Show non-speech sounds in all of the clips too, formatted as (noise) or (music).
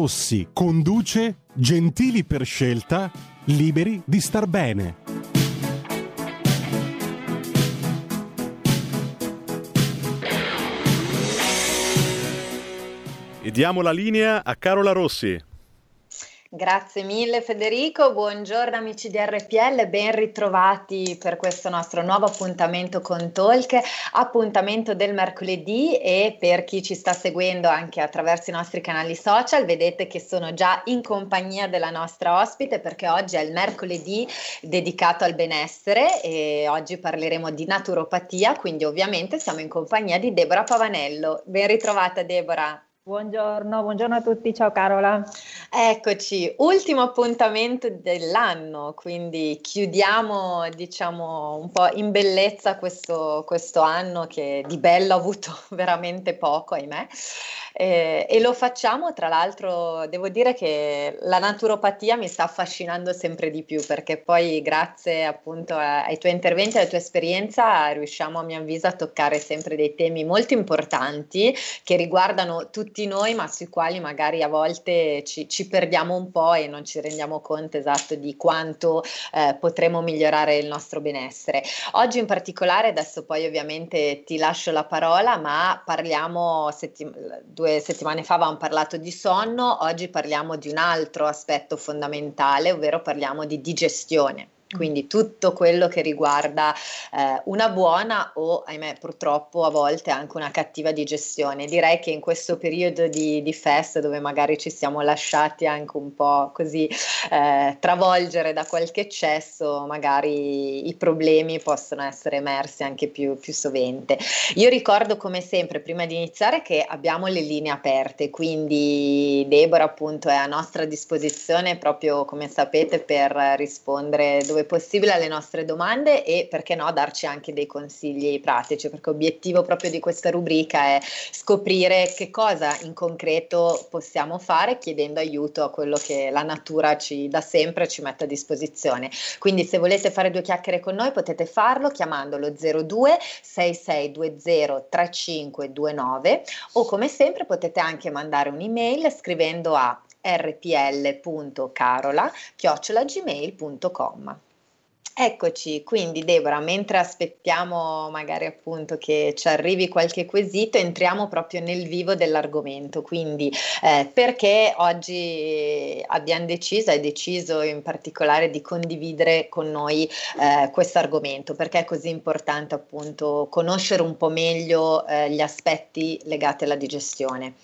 Rossi conduce Gentili per scelta, liberi di star bene. E diamo la linea a Carola Rossi. Grazie mille Federico, buongiorno amici di RPL, ben ritrovati per questo nostro nuovo appuntamento con Talk, appuntamento del mercoledì. E per chi ci sta seguendo anche attraverso i nostri canali social, vedete che sono già in compagnia della nostra ospite perché oggi è il mercoledì dedicato al benessere. E oggi parleremo di naturopatia, quindi ovviamente siamo in compagnia di Deborah Pavanello. Ben ritrovata Deborah. Buongiorno, buongiorno a tutti, ciao Carola. Eccoci, ultimo appuntamento dell'anno, quindi chiudiamo diciamo un po' in bellezza questo, questo anno che di bello ha avuto (laughs) veramente poco, ahimè. Eh, e lo facciamo, tra l'altro, devo dire che la naturopatia mi sta affascinando sempre di più perché poi grazie appunto ai tuoi interventi, alla tua esperienza, riusciamo a mio avviso a toccare sempre dei temi molto importanti che riguardano tutti noi, ma sui quali magari a volte ci, ci perdiamo un po' e non ci rendiamo conto esatto di quanto eh, potremo migliorare il nostro benessere. Oggi in particolare, adesso poi ovviamente ti lascio la parola, ma parliamo settim- due settimane fa avevamo parlato di sonno, oggi parliamo di un altro aspetto fondamentale, ovvero parliamo di digestione. Quindi tutto quello che riguarda eh, una buona o, ahimè, purtroppo a volte anche una cattiva digestione. Direi che in questo periodo di, di festa dove magari ci siamo lasciati anche un po' così eh, travolgere da qualche eccesso, magari i problemi possono essere emersi anche più, più sovente. Io ricordo come sempre, prima di iniziare, che abbiamo le linee aperte, quindi Deborah appunto è a nostra disposizione proprio come sapete per rispondere dove dove possibile alle nostre domande e perché no darci anche dei consigli pratici, perché obiettivo proprio di questa rubrica è scoprire che cosa in concreto possiamo fare chiedendo aiuto a quello che la natura ci da sempre ci mette a disposizione. Quindi se volete fare due chiacchiere con noi potete farlo chiamandolo 02 6620 3529 o come sempre potete anche mandare un'email scrivendo a rpl.carola-gmail.com. Eccoci, quindi Deborah, mentre aspettiamo magari appunto che ci arrivi qualche quesito, entriamo proprio nel vivo dell'argomento. Quindi eh, perché oggi abbiamo deciso, hai deciso in particolare di condividere con noi eh, questo argomento? Perché è così importante appunto conoscere un po' meglio eh, gli aspetti legati alla digestione?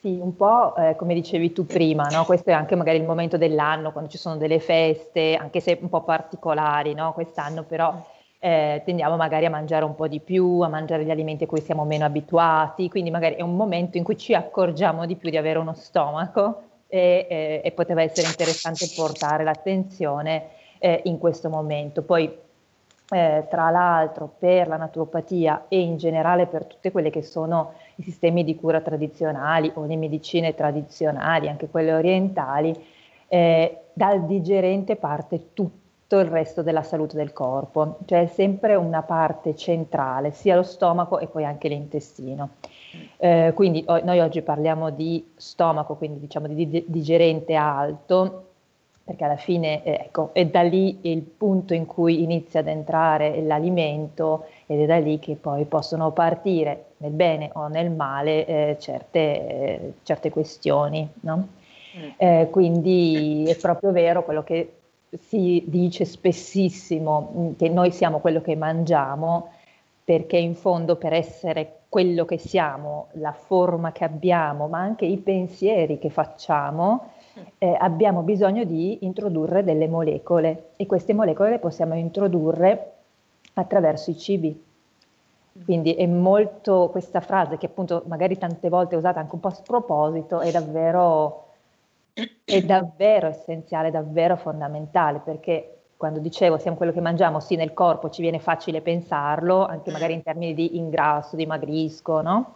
Sì, un po' eh, come dicevi tu prima, no? questo è anche magari il momento dell'anno, quando ci sono delle feste, anche se un po' particolari, no? quest'anno però eh, tendiamo magari a mangiare un po' di più, a mangiare gli alimenti a cui siamo meno abituati, quindi magari è un momento in cui ci accorgiamo di più di avere uno stomaco e, eh, e poteva essere interessante portare l'attenzione eh, in questo momento. Poi eh, tra l'altro per la naturopatia e in generale per tutte quelle che sono i sistemi di cura tradizionali o le medicine tradizionali, anche quelle orientali, eh, dal digerente parte tutto il resto della salute del corpo, cioè è sempre una parte centrale, sia lo stomaco e poi anche l'intestino. Eh, quindi o- noi oggi parliamo di stomaco, quindi diciamo di digerente alto, perché alla fine eh, ecco, è da lì il punto in cui inizia ad entrare l'alimento ed è da lì che poi possono partire nel bene o nel male eh, certe, eh, certe, questioni. No? Mm. Eh, quindi è proprio vero quello che si dice spessissimo, mm, che noi siamo quello che mangiamo, perché in fondo per essere quello che siamo, la forma che abbiamo, ma anche i pensieri che facciamo, eh, abbiamo bisogno di introdurre delle molecole e queste molecole le possiamo introdurre attraverso i cibi. Quindi è molto questa frase che appunto magari tante volte è usata anche un po' a sproposito, è davvero, è davvero essenziale, davvero fondamentale, perché quando dicevo siamo quello che mangiamo, sì nel corpo ci viene facile pensarlo, anche magari in termini di ingrasso, dimagrisco, no?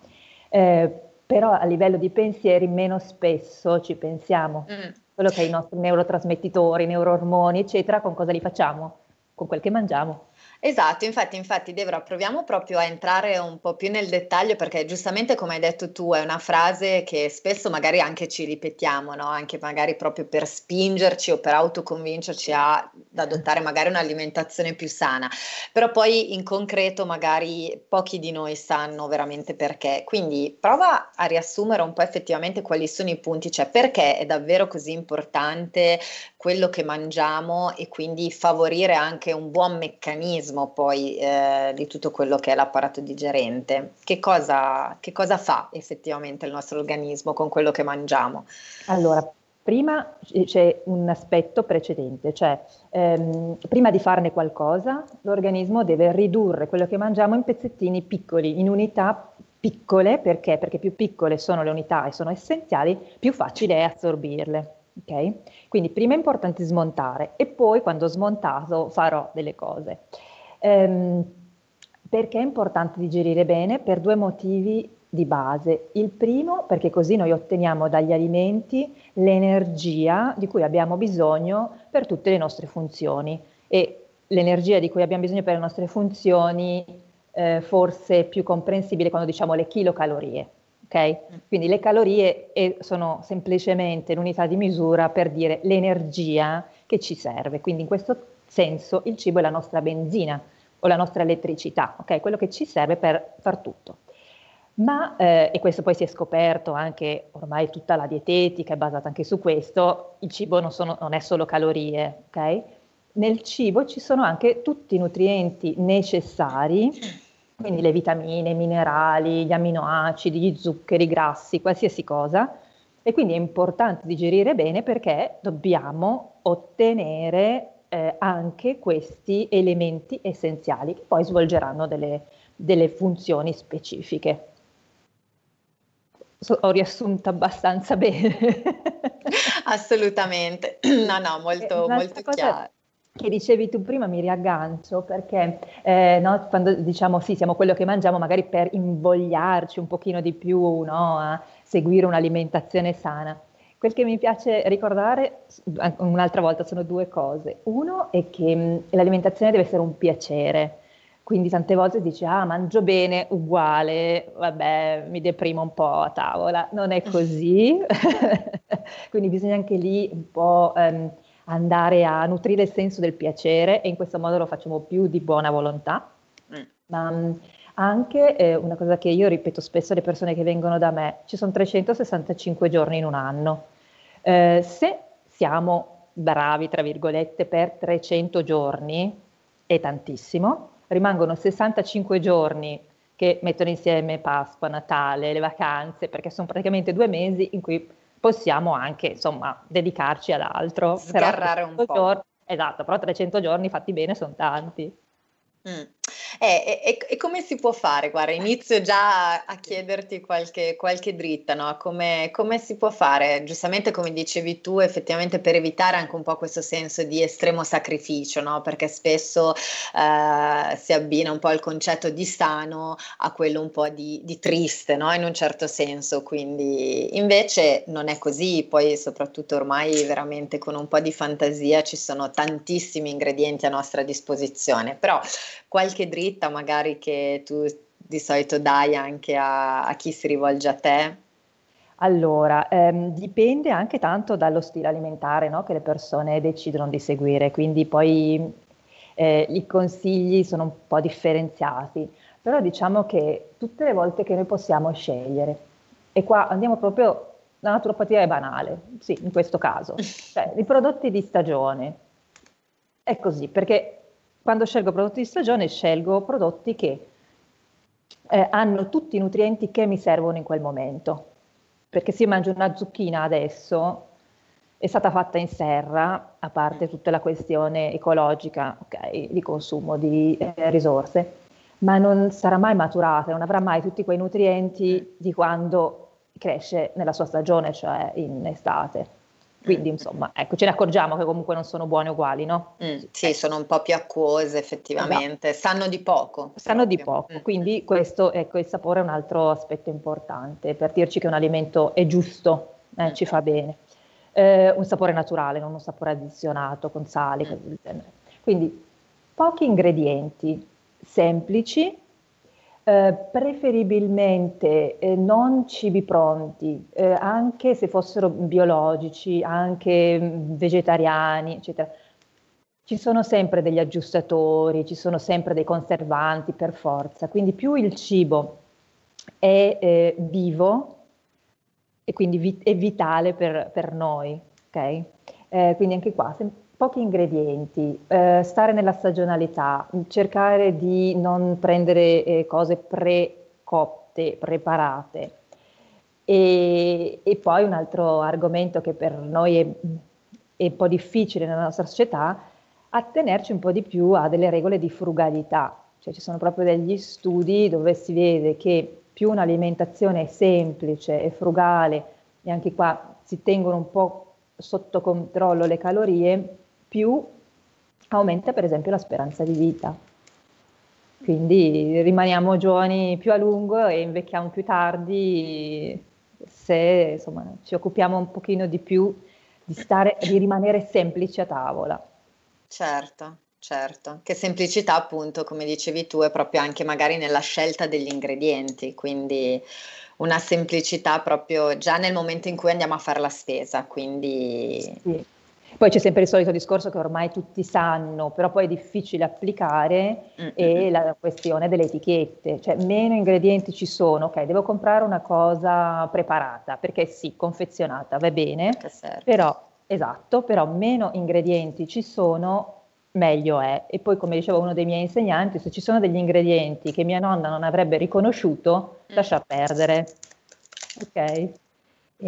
Eh, però a livello di pensieri meno spesso ci pensiamo. Mm. Quello che è i nostri neurotrasmettitori, neuroormoni, eccetera, con cosa li facciamo? Con quel che mangiamo. Esatto, infatti, infatti Debra, proviamo proprio a entrare un po' più nel dettaglio perché giustamente come hai detto tu è una frase che spesso magari anche ci ripetiamo, no? anche magari proprio per spingerci o per autoconvincerci ad adottare magari un'alimentazione più sana, però poi in concreto magari pochi di noi sanno veramente perché, quindi prova a riassumere un po' effettivamente quali sono i punti, cioè perché è davvero così importante quello che mangiamo e quindi favorire anche un buon meccanismo meccanismo poi eh, di tutto quello che è l'apparato digerente. Che cosa, che cosa fa effettivamente il nostro organismo con quello che mangiamo? Allora, prima c'è un aspetto precedente, cioè ehm, prima di farne qualcosa l'organismo deve ridurre quello che mangiamo in pezzettini piccoli, in unità piccole, perché? Perché più piccole sono le unità e sono essenziali, più facile è assorbirle. Okay? Quindi prima è importante smontare e poi quando ho smontato farò delle cose. Ehm, perché è importante digerire bene? Per due motivi di base. Il primo, perché così noi otteniamo dagli alimenti l'energia di cui abbiamo bisogno per tutte le nostre funzioni e l'energia di cui abbiamo bisogno per le nostre funzioni eh, forse è più comprensibile quando diciamo le chilocalorie. Okay? Quindi le calorie sono semplicemente l'unità di misura per dire l'energia che ci serve. Quindi in questo senso il cibo è la nostra benzina o la nostra elettricità, ok? Quello che ci serve per far tutto. Ma, eh, e questo poi si è scoperto anche, ormai tutta la dietetica è basata anche su questo, il cibo non, sono, non è solo calorie, ok? Nel cibo ci sono anche tutti i nutrienti necessari, quindi le vitamine, i minerali, gli aminoacidi, gli zuccheri, i grassi, qualsiasi cosa, e quindi è importante digerire bene perché dobbiamo ottenere eh, anche questi elementi essenziali che poi svolgeranno delle, delle funzioni specifiche. So, ho riassunto abbastanza (laughs) bene. Assolutamente, (clears throat) no, no, molto, molto chiaro che dicevi tu prima mi riaggancio perché eh, no, quando diciamo sì siamo quello che mangiamo magari per invogliarci un pochino di più no, a seguire un'alimentazione sana Quel che mi piace ricordare un'altra volta sono due cose. Uno è che l'alimentazione deve essere un piacere, quindi tante volte dici ah mangio bene, uguale, vabbè mi deprimo un po' a tavola. Non è così, (laughs) quindi bisogna anche lì un po' ehm, andare a nutrire il senso del piacere e in questo modo lo facciamo più di buona volontà. Mm. Ma, anche eh, una cosa che io ripeto spesso alle persone che vengono da me, ci sono 365 giorni in un anno. Eh, se siamo bravi, tra virgolette, per 300 giorni, è tantissimo, rimangono 65 giorni che mettono insieme Pasqua, Natale, le vacanze, perché sono praticamente due mesi in cui possiamo anche, insomma, dedicarci ad altro. Sgarrare un po'. Giorni, esatto, però 300 giorni fatti bene sono tanti. Mm. Eh, e, e, come si può fare? Guarda, inizio già a chiederti qualche, qualche dritta, no? Come, come, si può fare? Giustamente come dicevi tu, effettivamente per evitare anche un po' questo senso di estremo sacrificio, no? Perché spesso eh, si abbina un po' il concetto di sano a quello un po' di, di triste, no? In un certo senso, quindi invece non è così, poi soprattutto ormai veramente con un po' di fantasia ci sono tantissimi ingredienti a nostra disposizione, però qualche dritta magari che tu di solito dai anche a, a chi si rivolge a te? Allora, ehm, dipende anche tanto dallo stile alimentare no? che le persone decidono di seguire, quindi poi eh, i consigli sono un po' differenziati, però diciamo che tutte le volte che noi possiamo scegliere, e qua andiamo proprio, la naturopatia è banale, sì, in questo caso, (laughs) cioè i prodotti di stagione, è così, perché quando scelgo prodotti di stagione scelgo prodotti che eh, hanno tutti i nutrienti che mi servono in quel momento. Perché se io mangio una zucchina adesso, è stata fatta in serra, a parte tutta la questione ecologica okay, di consumo di eh, risorse, ma non sarà mai maturata, non avrà mai tutti quei nutrienti di quando cresce nella sua stagione, cioè in estate. Quindi, mm. insomma, ecco, ce ne accorgiamo che comunque non sono buone uguali, no? Mm, sì, ecco. sono un po' più acquose effettivamente, esatto. sanno di poco. Sanno proprio. di poco, mm. quindi questo, ecco, il sapore è un altro aspetto importante per dirci che un alimento è giusto, eh, mm. ci fa bene. Eh, un sapore naturale, non un sapore addizionato con sale, cose del genere. Quindi, pochi ingredienti semplici, eh, preferibilmente eh, non cibi pronti, eh, anche se fossero biologici, anche mm, vegetariani, eccetera. Ci sono sempre degli aggiustatori, ci sono sempre dei conservanti per forza, quindi più il cibo è eh, vivo e quindi vi- è vitale per, per noi, ok? Eh, quindi anche qua, se, pochi ingredienti, eh, stare nella stagionalità, cercare di non prendere eh, cose precotte, preparate. E, e, poi un altro argomento che per noi è, è un po' difficile nella nostra società, attenerci un po' di più a delle regole di frugalità. Cioè ci sono proprio degli studi dove si vede che più un'alimentazione è semplice e frugale, e anche qua si tengono un po' sotto controllo le calorie, più aumenta per esempio la speranza di vita. Quindi rimaniamo giovani più a lungo e invecchiamo più tardi se insomma, ci occupiamo un pochino di più di, stare, di rimanere semplici a tavola. Certo, certo. Che semplicità appunto, come dicevi tu, è proprio anche magari nella scelta degli ingredienti, quindi una semplicità proprio già nel momento in cui andiamo a fare la spesa, quindi... Sì poi c'è sempre il solito discorso che ormai tutti sanno, però poi è difficile applicare mm-hmm. e la questione delle etichette, cioè meno ingredienti ci sono, ok, devo comprare una cosa preparata, perché sì, confezionata, va bene, però, esatto, però meno ingredienti ci sono, meglio è. E poi, come diceva uno dei miei insegnanti, se ci sono degli ingredienti che mia nonna non avrebbe riconosciuto, mm. lascia perdere. Ok? È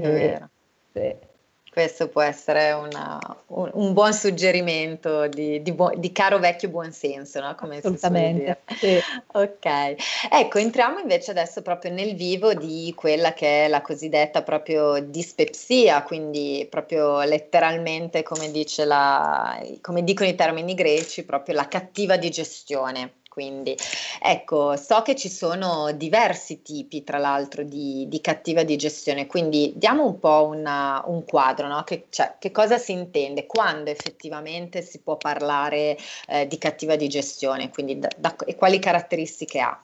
vero. Sì. Questo può essere una, un, un, buon suggerimento di, di, bu- di, caro vecchio buonsenso, no? Come Assolutamente. Sì. (laughs) ok, ecco, entriamo invece adesso proprio nel vivo di quella che è la cosiddetta proprio dispepsia, quindi proprio letteralmente, come, dice la, come dicono i termini greci, proprio la cattiva digestione. Quindi ecco, so che ci sono diversi tipi, tra l'altro, di, di cattiva digestione, quindi diamo un po' una, un quadro, no? che, cioè, che, cosa si intende, quando effettivamente si può parlare eh, di cattiva digestione, quindi da, da, e quali caratteristiche ha?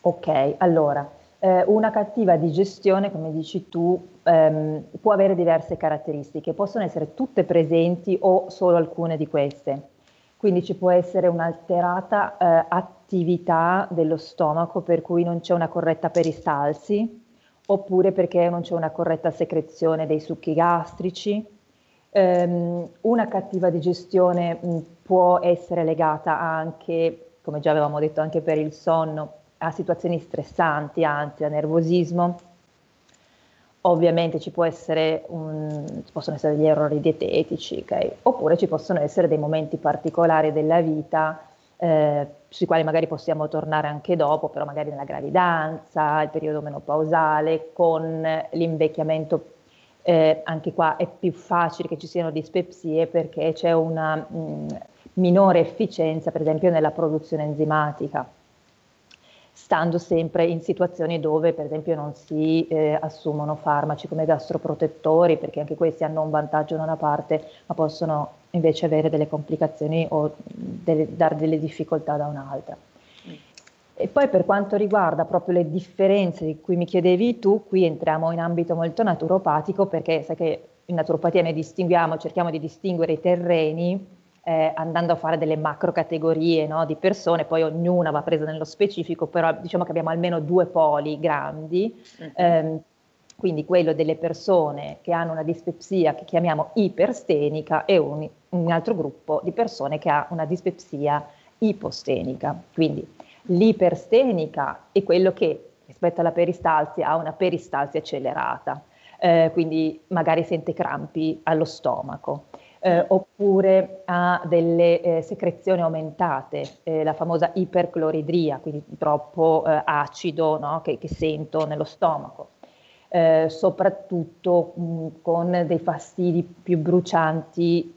Ok, allora, eh, una cattiva digestione, come dici tu, ehm, può avere diverse caratteristiche, possono essere tutte presenti o solo alcune di queste. Quindi ci può essere un'alterata eh, attività dello stomaco per cui non c'è una corretta peristalsi, oppure perché non c'è una corretta secrezione dei succhi gastrici. Um, una cattiva digestione mh, può essere legata anche, come già avevamo detto, anche per il sonno, a situazioni stressanti, anzi a nervosismo Ovviamente ci, un, ci, possono essere degli errori dietetici, okay? oppure ci possono essere dei momenti particolari della vita eh, sui quali magari possiamo tornare anche dopo, però magari nella gravidanza, il periodo menopausale, con l'invecchiamento. Eh, anche qua è più facile che ci siano dispepsie perché c'è una mh, minore efficienza, per esempio, nella produzione enzimatica stando sempre in situazioni dove per esempio non si eh, assumono farmaci come gastroprotettori, perché anche questi hanno un vantaggio da una parte, ma possono invece avere delle complicazioni o delle, dare delle difficoltà da un'altra. E poi per quanto riguarda proprio le differenze di cui mi chiedevi tu, qui entriamo in ambito molto naturopatico perché sai che in naturopatia ne distinguiamo, cerchiamo di distinguere i terreni eh, andando a fare delle macro categorie no, di persone, poi ognuna va presa nello specifico, però diciamo che abbiamo almeno due poli grandi. Uh-huh. Ehm, quindi quello delle persone che hanno una dispepsia che chiamiamo iperstenica e un, un, altro gruppo di persone che ha una dispepsia ipostenica. Quindi l'iperstenica è quello che rispetto alla peristalsia ha una peristalsia accelerata, eh, quindi magari sente crampi allo stomaco eh, oppure a delle eh, secrezioni aumentate, eh, la famosa ipercloridria, quindi troppo eh, acido no? che, che, sento nello stomaco. Eh, soprattutto mh, con dei fastidi più brucianti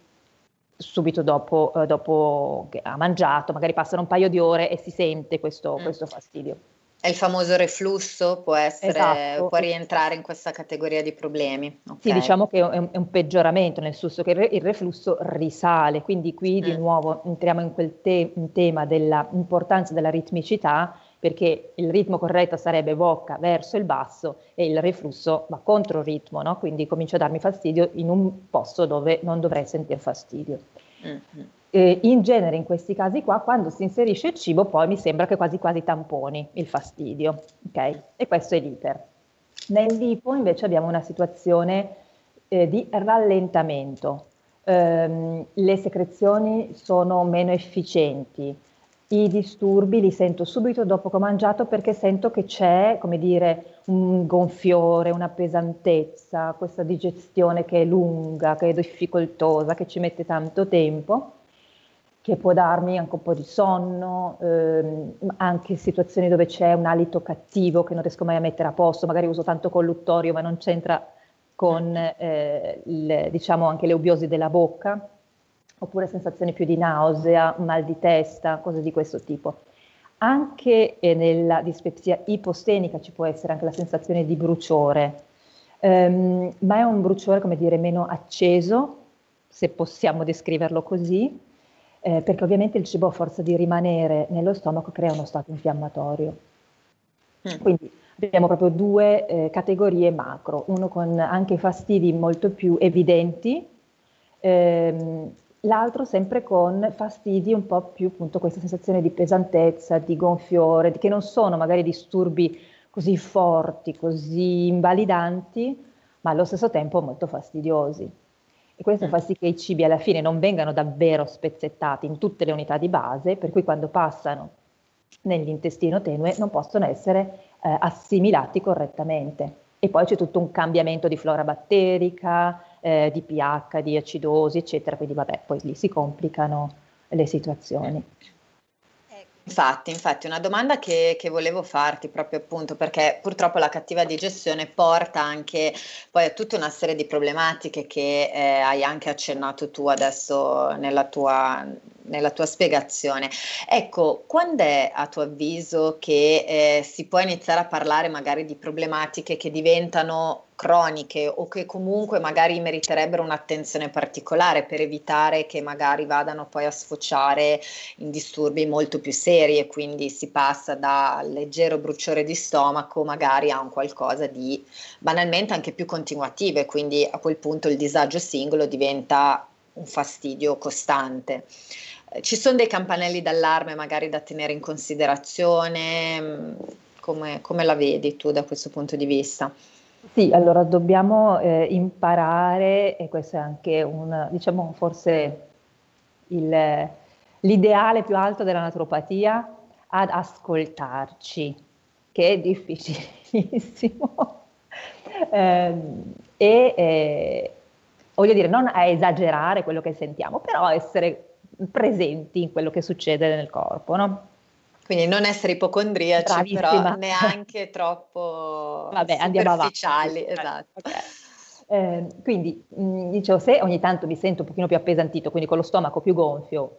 subito dopo, eh, dopo, che ha mangiato, magari passano un paio di ore e si sente questo, mm. questo fastidio. È il famoso reflusso, può, essere, esatto. può rientrare in questa categoria di problemi. Okay. Sì, diciamo che è un, è un, peggioramento, nel senso che il reflusso risale, quindi qui mm. di nuovo entriamo in quel te- in tema dell'importanza della ritmicità, perché il ritmo corretto sarebbe bocca verso il basso e il reflusso va contro il ritmo, no? quindi comincia a darmi fastidio in un posto dove non dovrei sentire fastidio. Mm-hmm. Eh, in genere in questi casi qua, quando si inserisce il cibo, poi mi sembra che quasi quasi tamponi il fastidio, ok? E questo è l'iter. Nell'IPO invece abbiamo una situazione eh, di rallentamento. Eh, le secrezioni sono meno efficienti, i disturbi li sento subito dopo che ho mangiato perché sento che c'è, come dire, un gonfiore, una pesantezza, questa digestione che è lunga, che è difficoltosa, che ci mette tanto tempo che può darmi anche un po' di sonno, ehm, anche situazioni dove c'è un alito cattivo che non riesco mai a mettere a posto, magari uso tanto colluttorio ma non c'entra con eh, il, diciamo anche le ubbiosi della bocca, oppure sensazioni più di nausea, mal di testa, cose di questo tipo. Anche eh, nella dispepsia ipostenica ci può essere anche la sensazione di bruciore, ehm, ma è un bruciore, come dire, meno acceso, se possiamo descriverlo così, eh, perché ovviamente il cibo a forza di rimanere nello stomaco crea uno stato infiammatorio. Mm. Quindi abbiamo proprio due eh, categorie macro, uno con anche fastidi molto più evidenti, ehm, l'altro sempre con fastidi un po' più appunto questa sensazione di pesantezza, di gonfiore, che non sono magari disturbi così forti, così invalidanti, ma allo stesso tempo molto fastidiosi. E questo mm. fa sì che i cibi alla fine non vengano davvero spezzettati in tutte le unità di base, per cui quando passano nell'intestino tenue non possono essere eh, assimilati correttamente. E poi c'è tutto un cambiamento di flora batterica, eh, di pH, di acidosi, eccetera, quindi vabbè, poi lì si complicano le situazioni. Infatti, infatti, una domanda che, che, volevo farti proprio appunto perché purtroppo la cattiva digestione porta anche poi a tutta una serie di problematiche che eh, hai anche accennato tu adesso nella tua, nella tua spiegazione. Ecco, quando è a tuo avviso che eh, si può iniziare a parlare magari di problematiche che diventano croniche o che comunque magari meriterebbero un'attenzione particolare per evitare che magari vadano poi a sfociare in disturbi molto più seri e quindi si passa da leggero bruciore di stomaco magari a un qualcosa di banalmente anche più continuativo e quindi a quel punto il disagio singolo diventa un fastidio costante. Eh, ci sono dei campanelli d'allarme magari da tenere in considerazione? Come, come la vedi tu da questo punto di vista? Sì, allora dobbiamo eh, imparare, e questo è anche un, diciamo, forse il, l'ideale più alto della naturopatia, ad ascoltarci, che è difficilissimo. (laughs) eh, e eh, voglio dire, non a esagerare quello che sentiamo, però essere presenti in quello che succede nel corpo, no? Quindi non essere ipocondriaci, Bravissima. però neanche (laughs) troppo Vabbè, superficiali. Esatto. Okay. Eh, quindi mh, mm, dicevo, se ogni tanto mi sento un pochino più appesantito, quindi con lo stomaco più gonfio,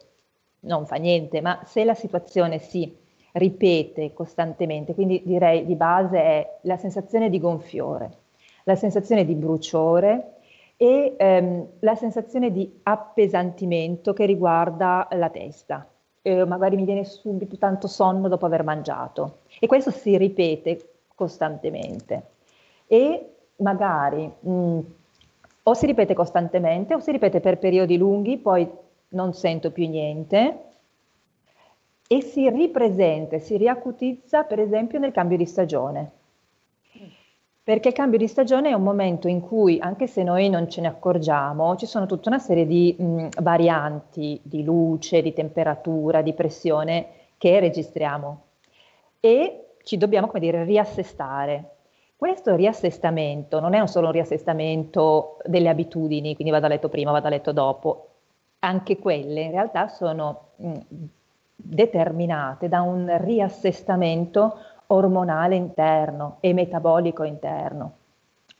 non fa niente, ma se la situazione si ripete costantemente, quindi direi di base è la sensazione di gonfiore, la sensazione di bruciore e ehm, la sensazione di appesantimento che riguarda la testa eh, magari mi viene subito tanto sonno dopo aver mangiato. E questo si ripete costantemente. E magari mh, mm, o si ripete costantemente o si ripete per periodi lunghi, poi non sento più niente. E si ripresenta, si riacutizza per esempio nel cambio di stagione perché il cambio di stagione è un momento in cui, anche se noi non ce ne accorgiamo, ci sono tutta una serie di mh, varianti di luce, di temperatura, di pressione che registriamo e ci dobbiamo, come dire, riassestare. Questo riassestamento non è solo un riassestamento delle abitudini, quindi vado a letto prima, vado a letto dopo, anche quelle in realtà sono mh, determinate da un riassestamento ormonale interno e metabolico interno.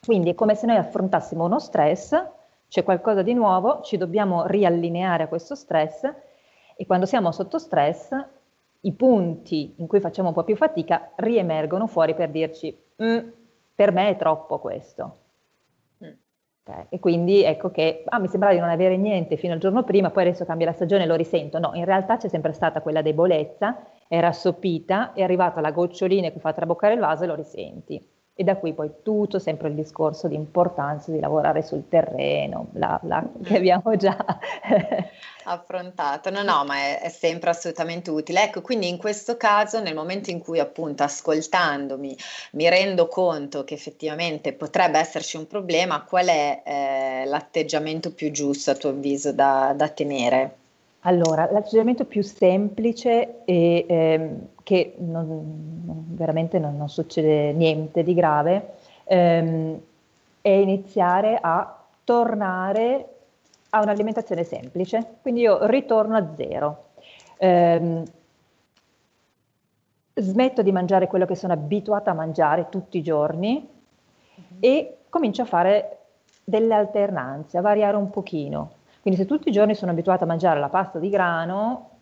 Quindi è come se noi affrontassimo uno stress, c'è qualcosa di nuovo, ci dobbiamo riallineare a questo stress e quando siamo sotto stress i punti in cui facciamo un po' più fatica riemergono fuori per dirci mm, per me è troppo questo. Mm. Okay. E quindi ecco che ah, mi sembrava di non avere niente fino al giorno prima, poi adesso cambia la stagione e lo risento. No, in realtà c'è sempre stata quella debolezza, era assopita, è arrivata la gocciolina che fa traboccare il vaso e lo risenti. E da qui poi tutto sempre il discorso di importanza di lavorare sul terreno, bla bla, che abbiamo già (laughs) affrontato. No, no, ma è, è, sempre assolutamente utile. Ecco, quindi in questo caso, nel momento in cui appunto ascoltandomi mi rendo conto che effettivamente potrebbe esserci un problema, qual è eh, l'atteggiamento più giusto a tuo avviso da, da tenere? Allora, l'atteggiamento più semplice e ehm, che non, veramente non, non, succede niente di grave ehm, è iniziare a tornare a un'alimentazione semplice, quindi io ritorno a zero. Eh, smetto di mangiare quello che sono abituata a mangiare tutti i giorni uh-huh. e comincio a fare delle alternanze, a variare un pochino. Quindi se tutti i giorni sono abituata a mangiare la pasta di grano,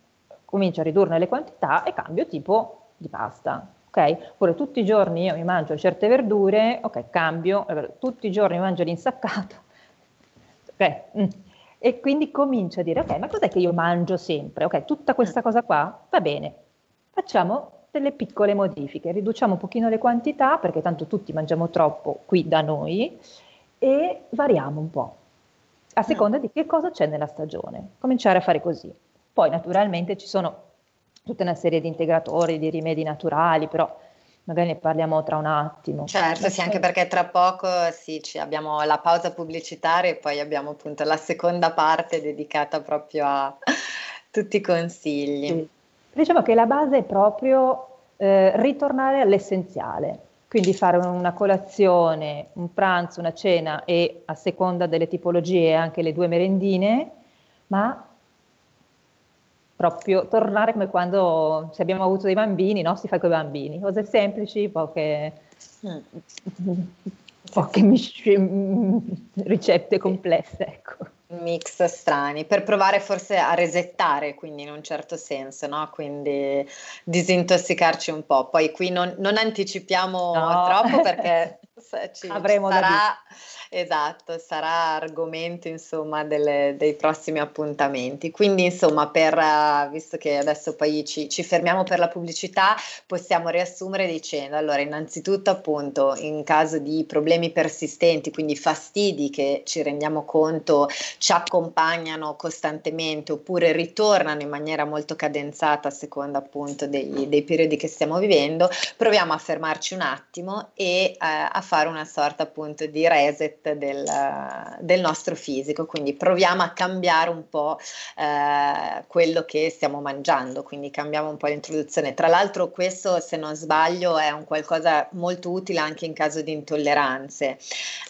comincio a ridurne le quantità e cambio tipo di pasta. Ok? Oppure tutti i giorni io mi mangio certe verdure, ok, cambio, tutti i giorni mangio l'insaccato. (laughs) Ok, mm e quindi comincio a dire, ok, ma cos'è che io mangio sempre? Ok, tutta questa cosa qua va bene, facciamo delle piccole modifiche, riduciamo un pochino le quantità, perché tanto tutti mangiamo troppo qui da noi, e variamo un po', a seconda di che cosa c'è nella stagione. Cominciare a fare così. Poi naturalmente ci sono tutta una serie di integratori, di rimedi naturali, però magari ne parliamo tra un attimo. Certo, sì, anche perché tra poco sì, abbiamo la pausa pubblicitaria e poi abbiamo appunto la seconda parte dedicata proprio a (laughs) tutti i consigli. Sì. Diciamo che la base è proprio eh, ritornare all'essenziale, quindi fare una colazione, un pranzo, una cena e a seconda delle tipologie anche le due merendine, ma proprio tornare come quando se abbiamo avuto dei bambini, no? Si fa con i bambini, cose semplici, poche, mm. (laughs) poche ricette complesse, ecco. Mix strani, per provare forse a resettare, quindi in un certo senso, no? Quindi disintossicarci un po'. Poi qui non, non anticipiamo no. troppo perché (laughs) ci, Avremo sarà... Esatto, sarà argomento insomma delle, dei prossimi appuntamenti. Quindi insomma, per, uh, visto che adesso poi ci, ci, fermiamo per la pubblicità, possiamo riassumere dicendo, allora innanzitutto appunto in caso di problemi persistenti, quindi fastidi che ci rendiamo conto ci accompagnano costantemente oppure ritornano in maniera molto cadenzata a seconda appunto dei, dei periodi che stiamo vivendo, proviamo a fermarci un attimo e uh, a fare una sorta appunto di reset del, del, nostro fisico, quindi proviamo a cambiare un po' eh, quello che stiamo mangiando, quindi cambiamo un po' l'introduzione. Tra l'altro questo, se non sbaglio, è un qualcosa molto utile anche in caso di intolleranze,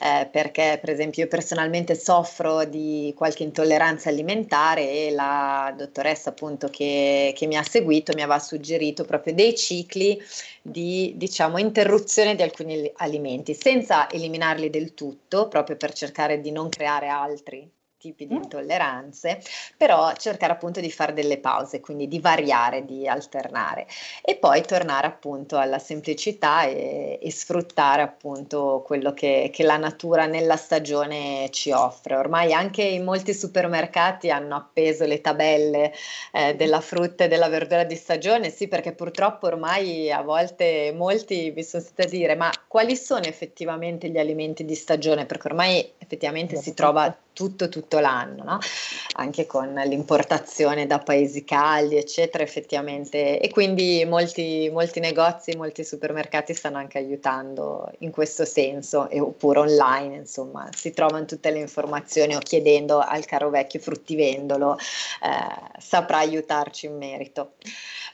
eh, perché per esempio io personalmente soffro di qualche intolleranza alimentare e la dottoressa appunto che, che mi ha seguito mi aveva suggerito proprio dei cicli di diciamo interruzione di alcuni alimenti senza eliminarli del tutto proprio per cercare di non creare altri tipi di mm. intolleranze, però cercare appunto di fare delle pause, quindi di variare, di alternare e poi tornare appunto alla semplicità e, e sfruttare appunto quello che, che, la natura nella stagione ci offre. Ormai anche in molti supermercati hanno appeso le tabelle eh, della frutta e della verdura di stagione, sì perché purtroppo ormai a volte molti mi sono stati a dire ma quali sono effettivamente gli alimenti di stagione? Perché ormai effettivamente si trova tutto tutto l'anno, no? anche con l'importazione da paesi caldi, eccetera, effettivamente. E quindi molti, molti negozi, molti supermercati stanno anche aiutando in questo senso, e, oppure online, insomma, si trovano tutte le informazioni o chiedendo al caro vecchio fruttivendolo, eh, saprà aiutarci in merito.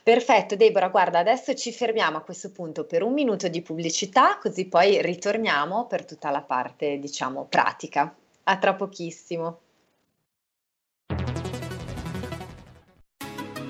Perfetto, Deborah, guarda, adesso ci fermiamo a questo punto per un minuto di pubblicità, così poi ritorniamo per tutta la parte, diciamo, pratica. A tra pochissimo.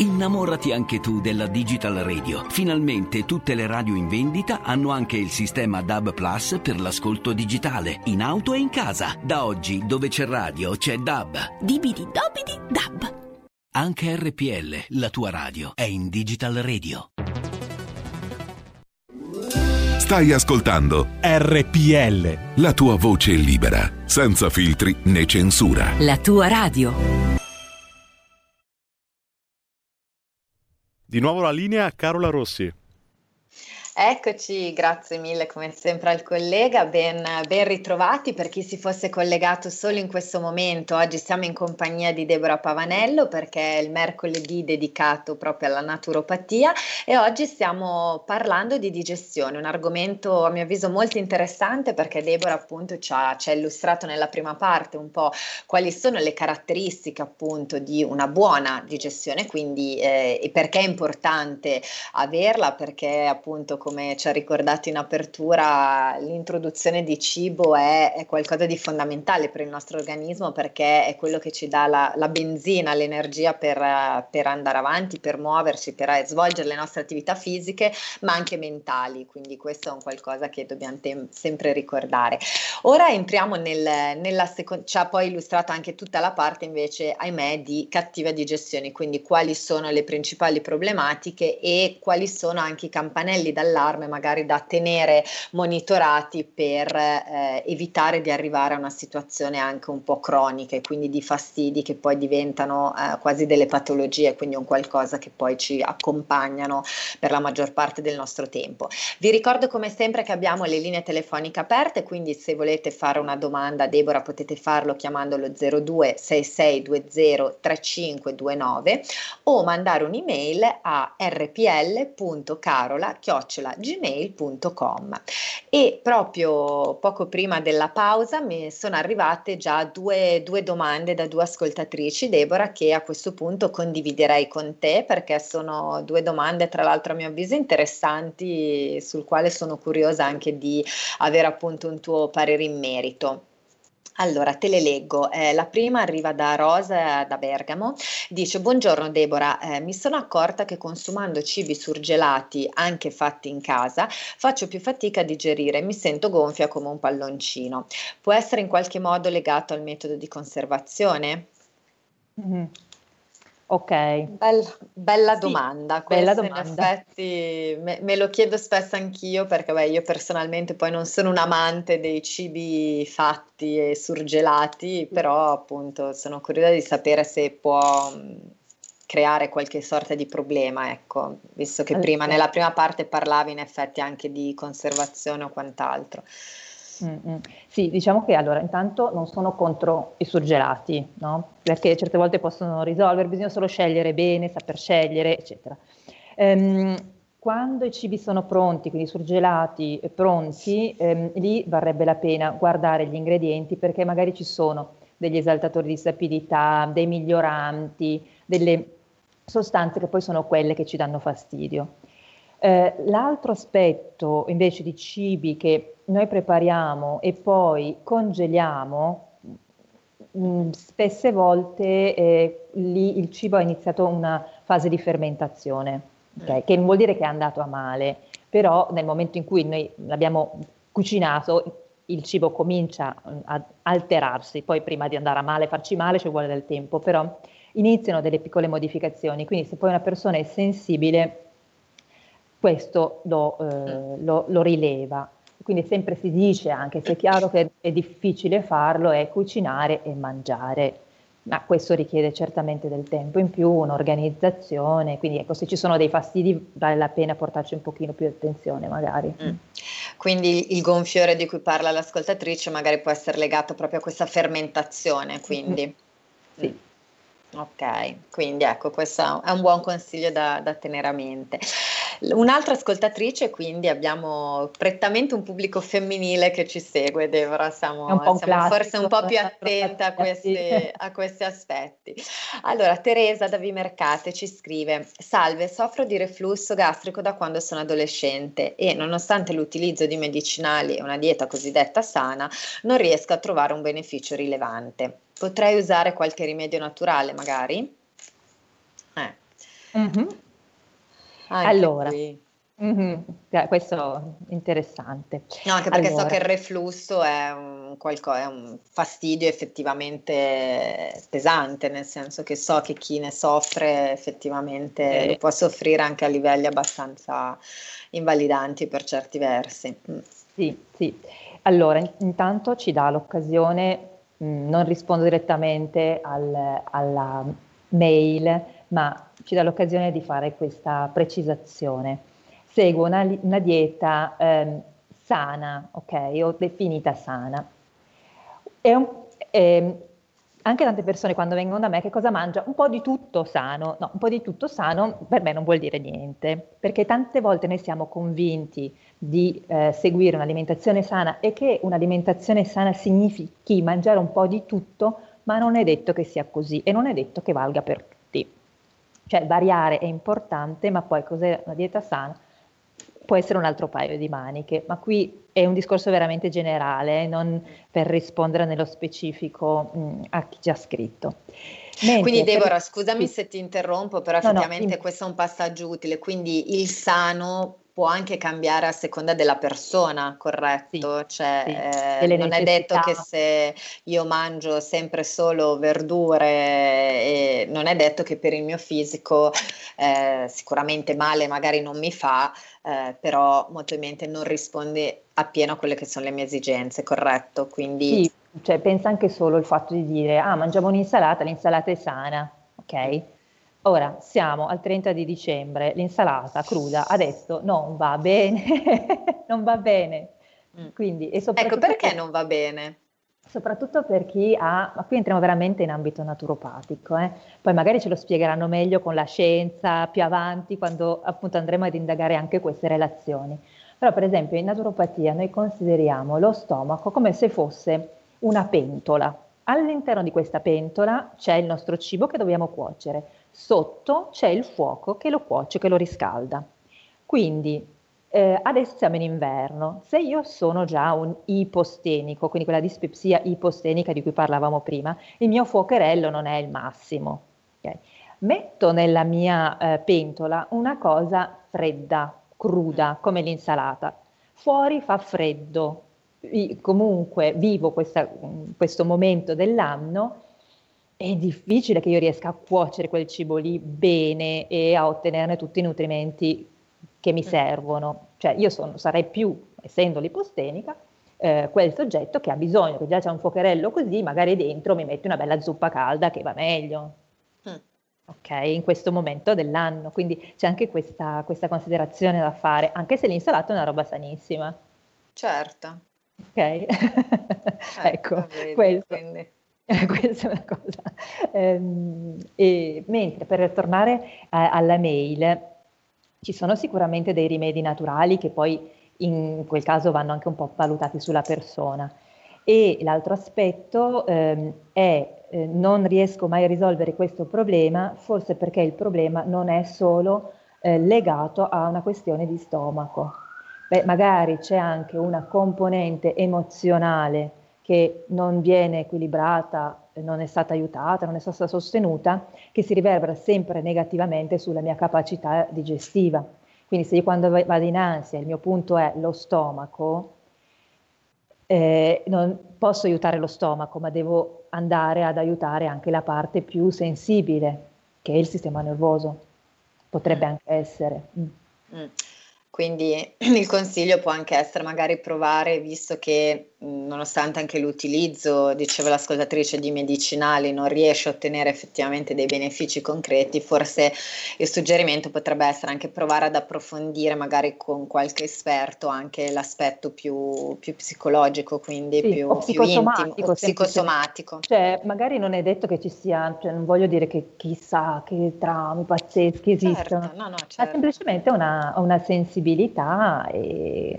Innamorati anche tu della Digital Radio. Finalmente tutte le radio in vendita hanno anche il sistema DAB Plus per l'ascolto digitale, in auto e in casa. Da oggi, dove c'è radio, c'è DAB. Dibidi dobidi DAB. Anche RPL, la tua radio, è in Digital Radio. Stai ascoltando RPL. La tua voce libera, senza filtri né censura. La tua radio. Di nuovo la linea a Carola Rossi. Eccoci, grazie mille come sempre al collega, ben, ben, ritrovati per chi si fosse collegato solo in questo momento. Oggi siamo in compagnia di Deborah Pavanello perché è il mercoledì dedicato proprio alla naturopatia e oggi stiamo parlando di digestione, un argomento a mio avviso molto interessante perché Deborah appunto ci ha, ci ha illustrato nella prima parte un po' quali sono le caratteristiche appunto di una buona digestione, quindi eh, perché è importante averla, perché appunto come ci ha ricordato in apertura, l'introduzione di cibo è, è, qualcosa di fondamentale per il nostro organismo perché è quello che ci dà la, la benzina, l'energia per, per, andare avanti, per muoverci, per eh, svolgere le nostre attività fisiche, ma anche mentali. Quindi questo è un qualcosa che dobbiamo tem- sempre ricordare. Ora entriamo nel, nella seconda, ci ha poi illustrato anche tutta la parte invece, ahimè, di cattiva digestione, quindi quali sono le principali problematiche e quali sono anche i campanelli d'allarme d'allarme magari da tenere monitorati per eh, evitare di arrivare a una situazione anche un po' cronica e quindi di fastidi che poi diventano eh, quasi delle patologie, quindi un qualcosa che poi ci accompagnano per la maggior parte del nostro tempo. Vi ricordo come sempre che abbiamo le linee telefoniche aperte, quindi se volete fare una domanda a Deborah potete farlo chiamando lo 02 6620 3529 o mandare un'email a rpl.carola chiocciola gmail.com e proprio poco prima della pausa mi sono arrivate già due, due domande da due ascoltatrici, Deborah, che a questo punto condividerei con te perché sono due domande tra l'altro a mio avviso interessanti sul quale sono curiosa anche di avere appunto un tuo parere in merito. Allora, te le leggo. Eh, la prima arriva da Rosa da Bergamo. Dice: Buongiorno Deborah, eh, mi sono accorta che consumando cibi surgelati, anche fatti in casa, faccio più fatica a digerire e mi sento gonfia come un palloncino. Può essere in qualche modo legato al metodo di conservazione? Mm-hmm. Ok. Bella, bella sì, domanda. Bella domanda. In effetti me, me, lo chiedo spesso anch'io perché beh, io personalmente poi non sono un amante dei cibi fatti e surgelati, però appunto sono curiosa di sapere se può creare qualche sorta di problema, ecco, visto che prima nella prima parte parlavi in effetti anche di conservazione o quant'altro. Mm-hmm. Sì, diciamo che allora intanto non sono contro i surgelati, no? perché certe volte possono risolvere, bisogna solo scegliere bene, saper scegliere, eccetera. Ehm, quando i cibi sono pronti, quindi surgelati pronti, ehm, lì varrebbe la pena guardare gli ingredienti perché magari ci sono degli esaltatori di sapidità, dei miglioranti, delle sostanze che poi sono quelle che ci danno fastidio. Eh, l'altro aspetto invece di cibi che noi prepariamo e poi congeliamo, mh, mm, spesse volte eh, lì il cibo ha iniziato una fase di fermentazione okay? che non vuol dire che è andato a male, però nel momento in cui noi l'abbiamo cucinato il cibo comincia mm, ad alterarsi, poi prima di andare a male, farci male ci vuole del tempo, però iniziano delle piccole modificazioni, quindi se poi una persona è sensibile, questo lo, eh, lo, lo rileva. Quindi sempre si dice, anche se è chiaro che è difficile farlo, è cucinare e mangiare ma questo richiede certamente del tempo in più, un'organizzazione, quindi ecco, se ci sono dei fastidi vale la pena portarci un pochino più di attenzione magari. Mm. Quindi il gonfiore di cui parla l'ascoltatrice magari può essere legato proprio a questa fermentazione, quindi. Mm. Sì. Mm. Ok, quindi ecco, questo è un buon consiglio da, da tenere a mente. Un'altra ascoltatrice, quindi abbiamo prettamente un pubblico femminile che ci segue, Deborah, siamo, siamo classico, forse un po' più (laughs) attenta a questi, a questi, aspetti. Allora, Teresa da Vimercate ci scrive, salve, soffro di reflusso gastrico da quando sono adolescente e nonostante l'utilizzo di medicinali e una dieta cosiddetta sana, non riesco a trovare un beneficio rilevante. Potrei usare qualche rimedio naturale, magari? Eh. Mm-hmm. Anche allora, mm-hmm, questo è interessante. No, anche perché allora. so che il reflusso è un, qualco, è un, fastidio effettivamente pesante, nel senso che so che chi ne soffre effettivamente eh. lo può soffrire anche a livelli abbastanza invalidanti per certi versi. Mm. Sì, sì. Allora, intanto ci dà l'occasione, mh, non rispondo direttamente al, alla mail, ma ci dà l'occasione di fare questa precisazione. Seguo una, una dieta eh, sana, ok, o definita sana. Un, eh, anche tante persone quando vengono da me che cosa mangia? Un po' di tutto sano. No, un po' di tutto sano per me non vuol dire niente, perché tante volte noi siamo convinti di eh, seguire un'alimentazione sana e che un'alimentazione sana significhi mangiare un po' di tutto, ma non è detto che sia così e non è detto che valga per tutti. Cioè variare è importante, ma poi cos'è una dieta sana? Può essere un altro paio di maniche, ma qui è un discorso veramente generale, non per rispondere nello specifico mh, a chi ci ha scritto. Mentre, quindi Deborah, per... scusami sì. se ti interrompo, però effettivamente no, no, questo è un passaggio utile, quindi il sano può anche cambiare a seconda della persona, corretto? Sì, cioè, sì. Eh, non è detto che se io mangio sempre solo verdure, eh, non è detto che per il mio fisico eh, sicuramente male magari non mi fa, eh, però molto probabilmente non risponde appieno a quelle che sono le mie esigenze, corretto? Quindi... Sì, cioè pensa anche solo il fatto di dire, ah, mangiamo un'insalata, l'insalata è sana, ok? Ora siamo al 30 di dicembre, l'insalata cruda adesso non va bene, (laughs) non va bene. Mm. Quindi, ecco perché per, non va bene? Soprattutto per chi ha, ma qui entriamo veramente in ambito naturopatico, eh? poi magari ce lo spiegheranno meglio con la scienza più avanti quando appunto andremo ad indagare anche queste relazioni. Però per esempio in naturopatia noi consideriamo lo stomaco come se fosse una pentola. All'interno di questa pentola c'è il nostro cibo che dobbiamo cuocere sotto c'è il fuoco che lo cuoce, che lo riscalda. Quindi eh, adesso siamo in inverno, se io sono già un ipostenico, quindi quella dispepsia ipostenica di cui parlavamo prima, il mio fuocherello non è il massimo. Okay? Metto nella mia eh, pentola una cosa fredda, cruda, come l'insalata. Fuori fa freddo, comunque vivo questa, questo momento dell'anno è difficile che io riesca a cuocere quel cibo lì bene e a ottenerne tutti i nutrimenti che mi mm. servono. Cioè io sono, sarei più, essendo l'ipostenica, eh, quel soggetto che ha bisogno, che già c'è un fuocherello così, magari dentro mi metti una bella zuppa calda che va meglio. Mm. ok, in questo momento dell'anno. Quindi c'è anche questa, questa considerazione da fare, anche se l'insalata è una roba sanissima. Certo. Ok, (laughs) ecco, vedi, questo. quindi. (laughs) Questa è una cosa. Ehm, e mentre per tornare a- alla mail, ci sono sicuramente dei rimedi naturali che poi in quel caso vanno anche un po' valutati sulla persona. E l'altro aspetto ehm, è eh, non riesco mai a risolvere questo problema, forse perché il problema non è solo eh, legato a una questione di stomaco. Beh, magari c'è anche una componente emozionale che non viene equilibrata, non è stata aiutata, non è stata sostenuta, che si riverbera sempre negativamente sulla mia capacità digestiva. Quindi se io quando va- vado in ansia il mio punto è lo stomaco, eh, non posso aiutare lo stomaco, ma devo andare ad aiutare anche la parte più sensibile, che è il sistema nervoso. Potrebbe anche essere. Mm. Mm. Quindi (clears throat) il consiglio può anche essere magari provare, visto che nonostante anche l'utilizzo, diceva l'ascoltatrice, di medicinali non riesce a ottenere effettivamente dei benefici concreti, forse il suggerimento potrebbe essere anche provare ad approfondire magari con qualche esperto anche l'aspetto più, più psicologico, quindi Sì, più, o più intimo, psicosomatico, o psicosomatico. Cioè, magari non è detto che ci sia, cioè, non voglio dire che chissà che traumi pazzeschi esistono, Certo, no, no, ma certo. semplicemente una, una sensibilità e,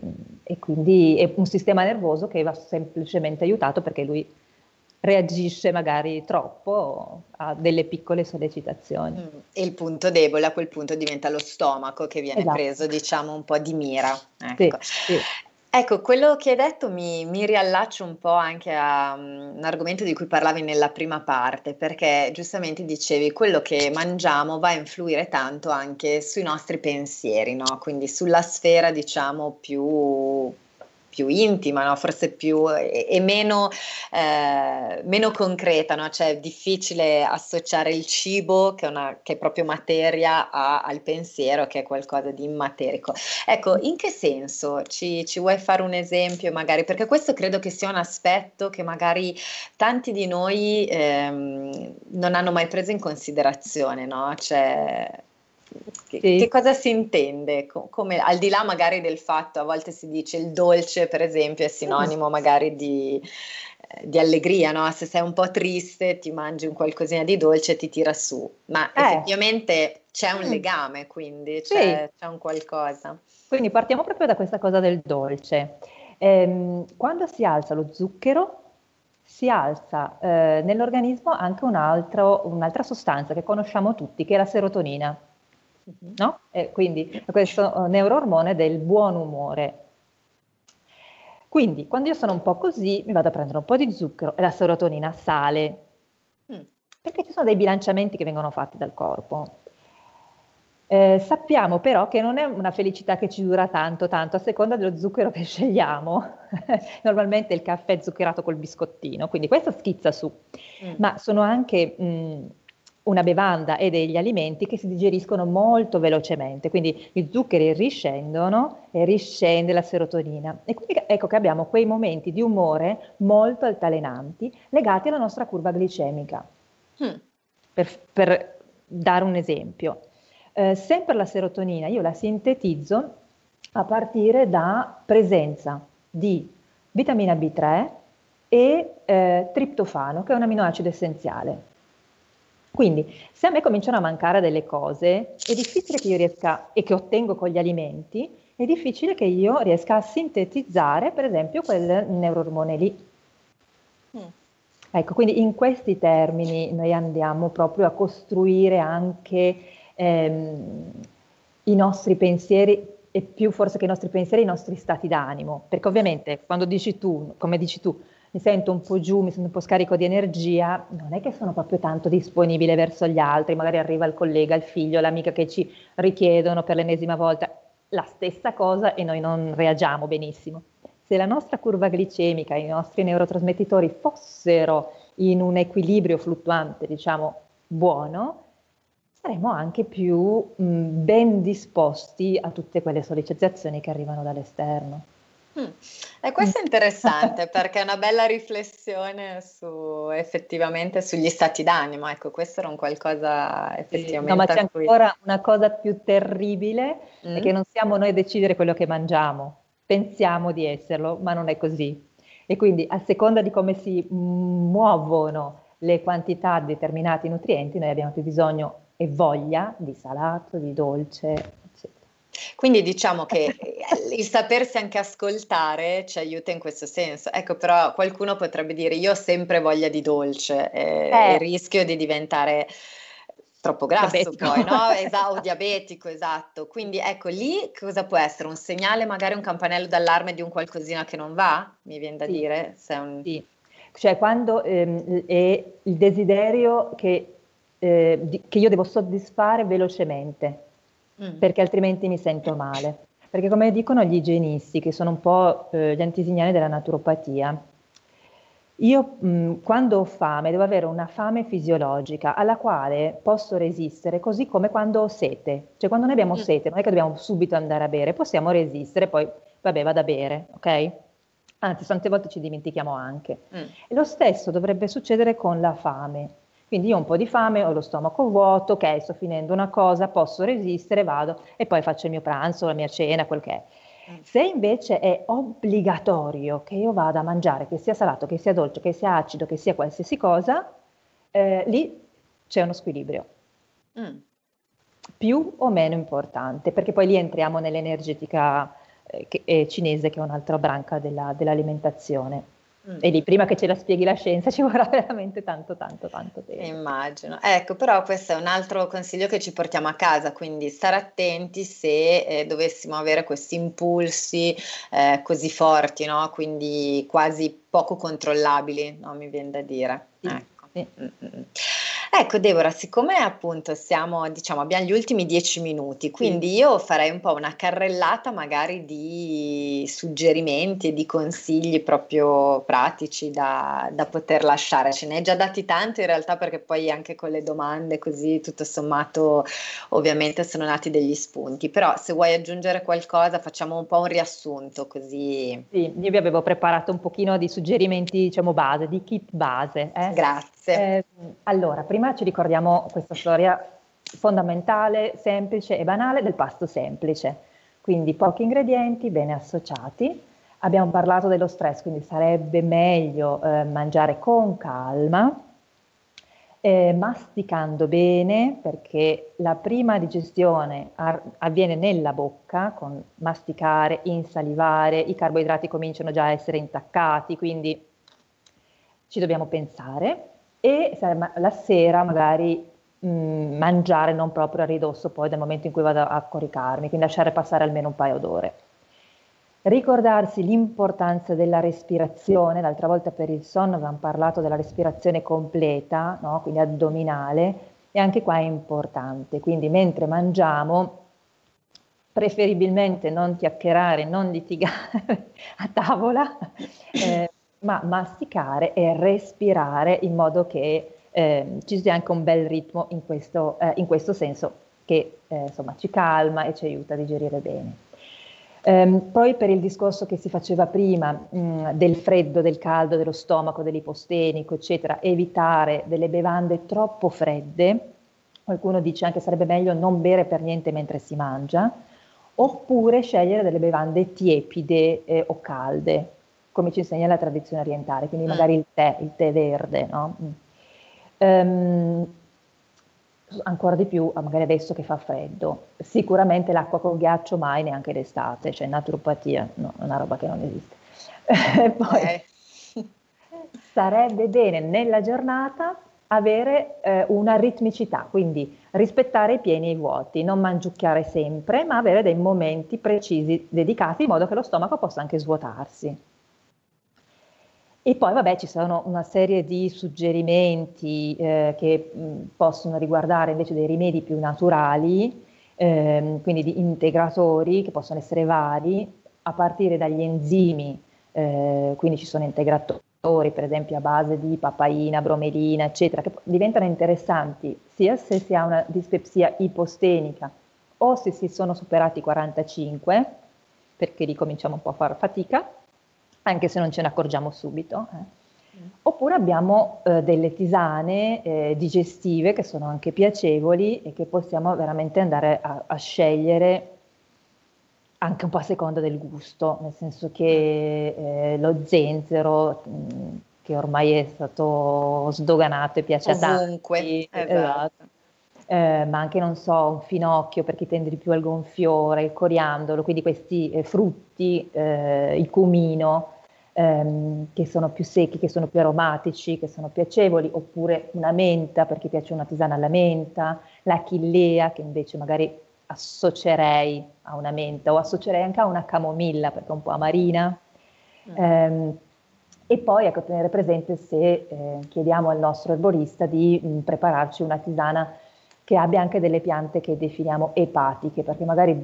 e quindi è un sistema nervoso che va semplicemente aiutato perché lui reagisce magari troppo a delle piccole sollecitazioni. Mm, E il punto debole a quel punto diventa lo stomaco che viene Esatto. preso, diciamo, un po' di mira. Sì, Ecco. sì. Ecco, quello che hai detto mi, mi riallaccio un po' anche a mm, un argomento di cui parlavi nella prima parte, perché giustamente dicevi quello che mangiamo va a influire tanto anche sui nostri pensieri, no? Quindi sulla sfera, diciamo, più, più intima, no? Forse più e, e meno, eh, meno concreta, no? Cioè è difficile associare il cibo, che è, una, che è proprio materia, a- al pensiero, che è qualcosa di immaterico. Ecco, in che senso? Ci, ci vuoi fare un esempio magari? Perché questo credo che sia un aspetto che magari tanti di noi ehm, non hanno mai preso in considerazione, no? Cioè, che, Sì. che cosa si intende? Co- Come, al di là magari del fatto, a volte si dice il dolce, per esempio, è sinonimo magari di, eh, di allegria, no? Se sei un po' triste, ti mangi un qualcosina di dolce e ti tira su, ma Eh. effettivamente c'è un Mm. legame, quindi Sì. c'è, c'è un qualcosa. Quindi partiamo proprio da questa cosa del dolce. Ehm, quando si alza lo zucchero, si alza eh, nell'organismo anche un altro- un'altra sostanza che conosciamo tutti, che è la serotonina. No? E quindi questo eh, neuroormone del buon umore. Quindi quando io sono un po' così, mi vado a prendere un po' di zucchero e la serotonina sale, Mm. perché ci sono dei bilanciamenti che vengono fatti dal corpo. Eh, sappiamo però che non è una felicità che ci dura tanto, tanto a seconda dello zucchero che scegliamo. (laughs) Normalmente il caffè è zuccherato col biscottino, quindi questo schizza su, Mm. ma sono anche mh, una bevanda e degli alimenti che si digeriscono molto velocemente, quindi gli zuccheri riscendono e riscende la serotonina. E quindi ecco che abbiamo quei momenti di umore molto altalenanti legati alla nostra curva glicemica. Mm. Per, per dare un esempio, eh, sempre la serotonina io la sintetizzo a partire da presenza di vitamina B3 e eh, triptofano, che è un aminoacido essenziale. Quindi, se a me cominciano a mancare delle cose, è difficile che io riesca, e che ottengo con gli alimenti, è difficile che io riesca a sintetizzare, per esempio, quel neuroormone lì. Mm. Ecco, quindi in questi termini noi andiamo proprio a costruire anche ehm, i nostri pensieri e più forse che i nostri pensieri, i nostri stati d'animo, perché ovviamente quando dici tu, come dici tu, mi sento un po' giù, mi sento un po' scarico di energia, non è che sono proprio tanto disponibile verso gli altri, magari arriva il collega, il figlio, l'amica che ci richiedono per l'ennesima volta la stessa cosa e noi non reagiamo benissimo. Se la nostra curva glicemica, i nostri neurotrasmettitori fossero in un equilibrio fluttuante, diciamo, buono, saremmo anche più mh, ben disposti a tutte quelle sollecitazioni che arrivano dall'esterno. Mm. E questo è interessante perché è una bella riflessione su effettivamente sugli stati d'animo. Ecco, questo era un qualcosa effettivamente. No, ma c'è cui... ancora una cosa più terribile, mm. è che non siamo noi a decidere quello che mangiamo. Pensiamo di esserlo, ma non è così. E quindi a seconda di come si muovono le quantità di determinati nutrienti, noi abbiamo più bisogno e voglia di salato, di dolce, quindi diciamo che (laughs) il sapersi anche ascoltare ci aiuta in questo senso. Ecco, però qualcuno potrebbe dire io ho sempre voglia di dolce e, eh. rischio di diventare troppo grasso diabetico. poi, no? (laughs) Esatto, o diabetico, esatto. Quindi ecco, lì cosa può essere? Un segnale, magari un campanello d'allarme di un qualcosina che non va? Mi viene da sì. dire. Se un... Sì, cioè quando ehm, è il desiderio che, eh, di, che io devo soddisfare velocemente Mm. perché altrimenti mi sento male. Perché come dicono gli igienisti, che sono un po' eh, gli antesignani della naturopatia, io mh, mm, quando ho fame devo avere una fame fisiologica alla quale posso resistere, così come quando ho sete. Cioè quando noi abbiamo mm. sete, non è che dobbiamo subito andare a bere, possiamo resistere, poi vabbè vado a bere, ok? Anzi, tante volte ci dimentichiamo anche. Mm. E lo stesso dovrebbe succedere con la fame. Quindi io ho un po' di fame, ho lo stomaco vuoto, ok, sto finendo una cosa, posso resistere, vado e poi faccio il mio pranzo, la mia cena, quel che è. Mm. Se invece è obbligatorio che io vada a mangiare, che sia salato, che sia dolce, che sia acido, che sia qualsiasi cosa, eh, lì c'è uno squilibrio. Mm. Più o meno importante, perché poi lì entriamo nell'energetica eh, che, eh, cinese, che è un'altra branca della, dell'alimentazione. Mm. E lì prima che ce la spieghi la scienza (laughs) ci vorrà veramente tanto, tanto, tanto tempo. Immagino. Ecco, però questo è un altro consiglio che ci portiamo a casa, quindi stare attenti se eh, dovessimo avere questi impulsi eh, così forti, no? quindi quasi poco controllabili, no? mi viene da dire. Sì, ecco. Sì. Ecco Deborah, siccome appunto siamo, diciamo, abbiamo gli ultimi dieci minuti, quindi io farei un po' una carrellata magari di suggerimenti e di consigli proprio pratici da, da poter lasciare. Ce ne hai già dati tanti in realtà perché poi anche con le domande così tutto sommato ovviamente sono nati degli spunti, però se vuoi aggiungere qualcosa facciamo un po' un riassunto così. Sì, io vi avevo preparato un pochino di suggerimenti diciamo base, di kit base. Eh? Grazie. Eh, allora, prima ci ricordiamo questa storia fondamentale, semplice e banale del pasto semplice. Quindi pochi ingredienti ben associati. Abbiamo parlato dello stress, quindi sarebbe meglio eh, mangiare con calma, eh, masticando bene, perché la prima digestione ar- avviene nella bocca, con masticare, insalivare, i carboidrati cominciano già a essere intaccati, quindi ci dobbiamo pensare e la sera magari mh, mm, mangiare non proprio a ridosso poi del momento in cui vado a coricarmi, quindi lasciare passare almeno un paio d'ore. Ricordarsi l'importanza della respirazione, l'altra volta per il sonno avevamo parlato della respirazione completa, no? quindi addominale, e anche qua è importante, quindi mentre mangiamo preferibilmente non chiacchierare, non litigare (laughs) a tavola, eh, ma masticare e respirare in modo che eh, ci sia anche un bel ritmo in questo, eh, in questo senso che eh, insomma ci calma e ci aiuta a digerire bene. Um, poi per il discorso che si faceva prima mh, mm, del freddo, del caldo, dello stomaco, dell'ipostenico, eccetera, evitare delle bevande troppo fredde, qualcuno dice anche sarebbe meglio non bere per niente mentre si mangia, oppure scegliere delle bevande tiepide eh, o calde, come ci insegna la tradizione orientale, quindi mm. magari il tè, il tè verde, no? Um, ancora di più, magari adesso che fa freddo. Sicuramente l'acqua con ghiaccio mai neanche d'estate, cioè naturopatia, no, è una roba che non esiste. (laughs) Poi okay. (laughs) sarebbe bene nella giornata avere eh, una ritmicità, quindi rispettare i pieni e i vuoti, non mangiucchiare sempre, ma avere dei momenti precisi dedicati in modo che lo stomaco possa anche svuotarsi. E poi vabbè ci sono una serie di suggerimenti eh, che mh, possono riguardare invece dei rimedi più naturali, ehm, quindi di integratori che possono essere vari, a partire dagli enzimi, eh, quindi ci sono integratori per esempio a base di papaina, bromelina, eccetera, che diventano interessanti sia se si ha una dispepsia ipostenica o se si sono superati i 45 perché lì cominciamo un po' a fare fatica, anche se non ce ne accorgiamo subito. Eh. Oppure abbiamo eh, delle tisane eh, digestive che sono anche piacevoli e che possiamo veramente andare a, a, scegliere anche un po' a seconda del gusto, nel senso che eh, lo zenzero, mh, mm, che ormai è stato sdoganato e piace Ovunque, a tanti, esatto. Eh, ma anche, non so, un finocchio perché tende di più al gonfiore, il coriandolo, quindi questi eh, frutti, eh, il cumino, ehm, che sono più secchi, che sono più aromatici, che sono piacevoli, oppure una menta perché piace una tisana alla menta, la chillea che invece magari associerei a una menta o associerei anche a una camomilla perché è un po' amarina. Mm. Ehm, e poi ecco, tenere presente se eh, chiediamo al nostro erborista di mh, prepararci una tisana che abbia anche delle piante che definiamo epatiche, perché magari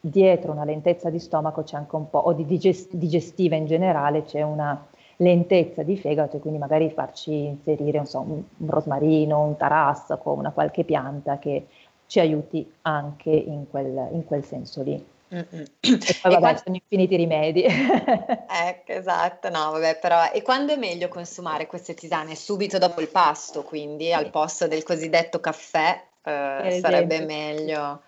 dietro una lentezza di stomaco c'è anche un po', o di digest- digestiva in generale, c'è una lentezza di fegato e quindi magari farci inserire so, un, rosmarino, un tarassaco, una qualche pianta che ci aiuti anche in quel, in quel senso lì. Mm-hmm. E (clears throat) poi vabbè, quando... sono infiniti rimedi. (laughs) ecco, esatto, no, vabbè, però e quando è meglio consumare queste tisane? Subito dopo il pasto, quindi al posto del cosiddetto caffè eh, sarebbe meglio.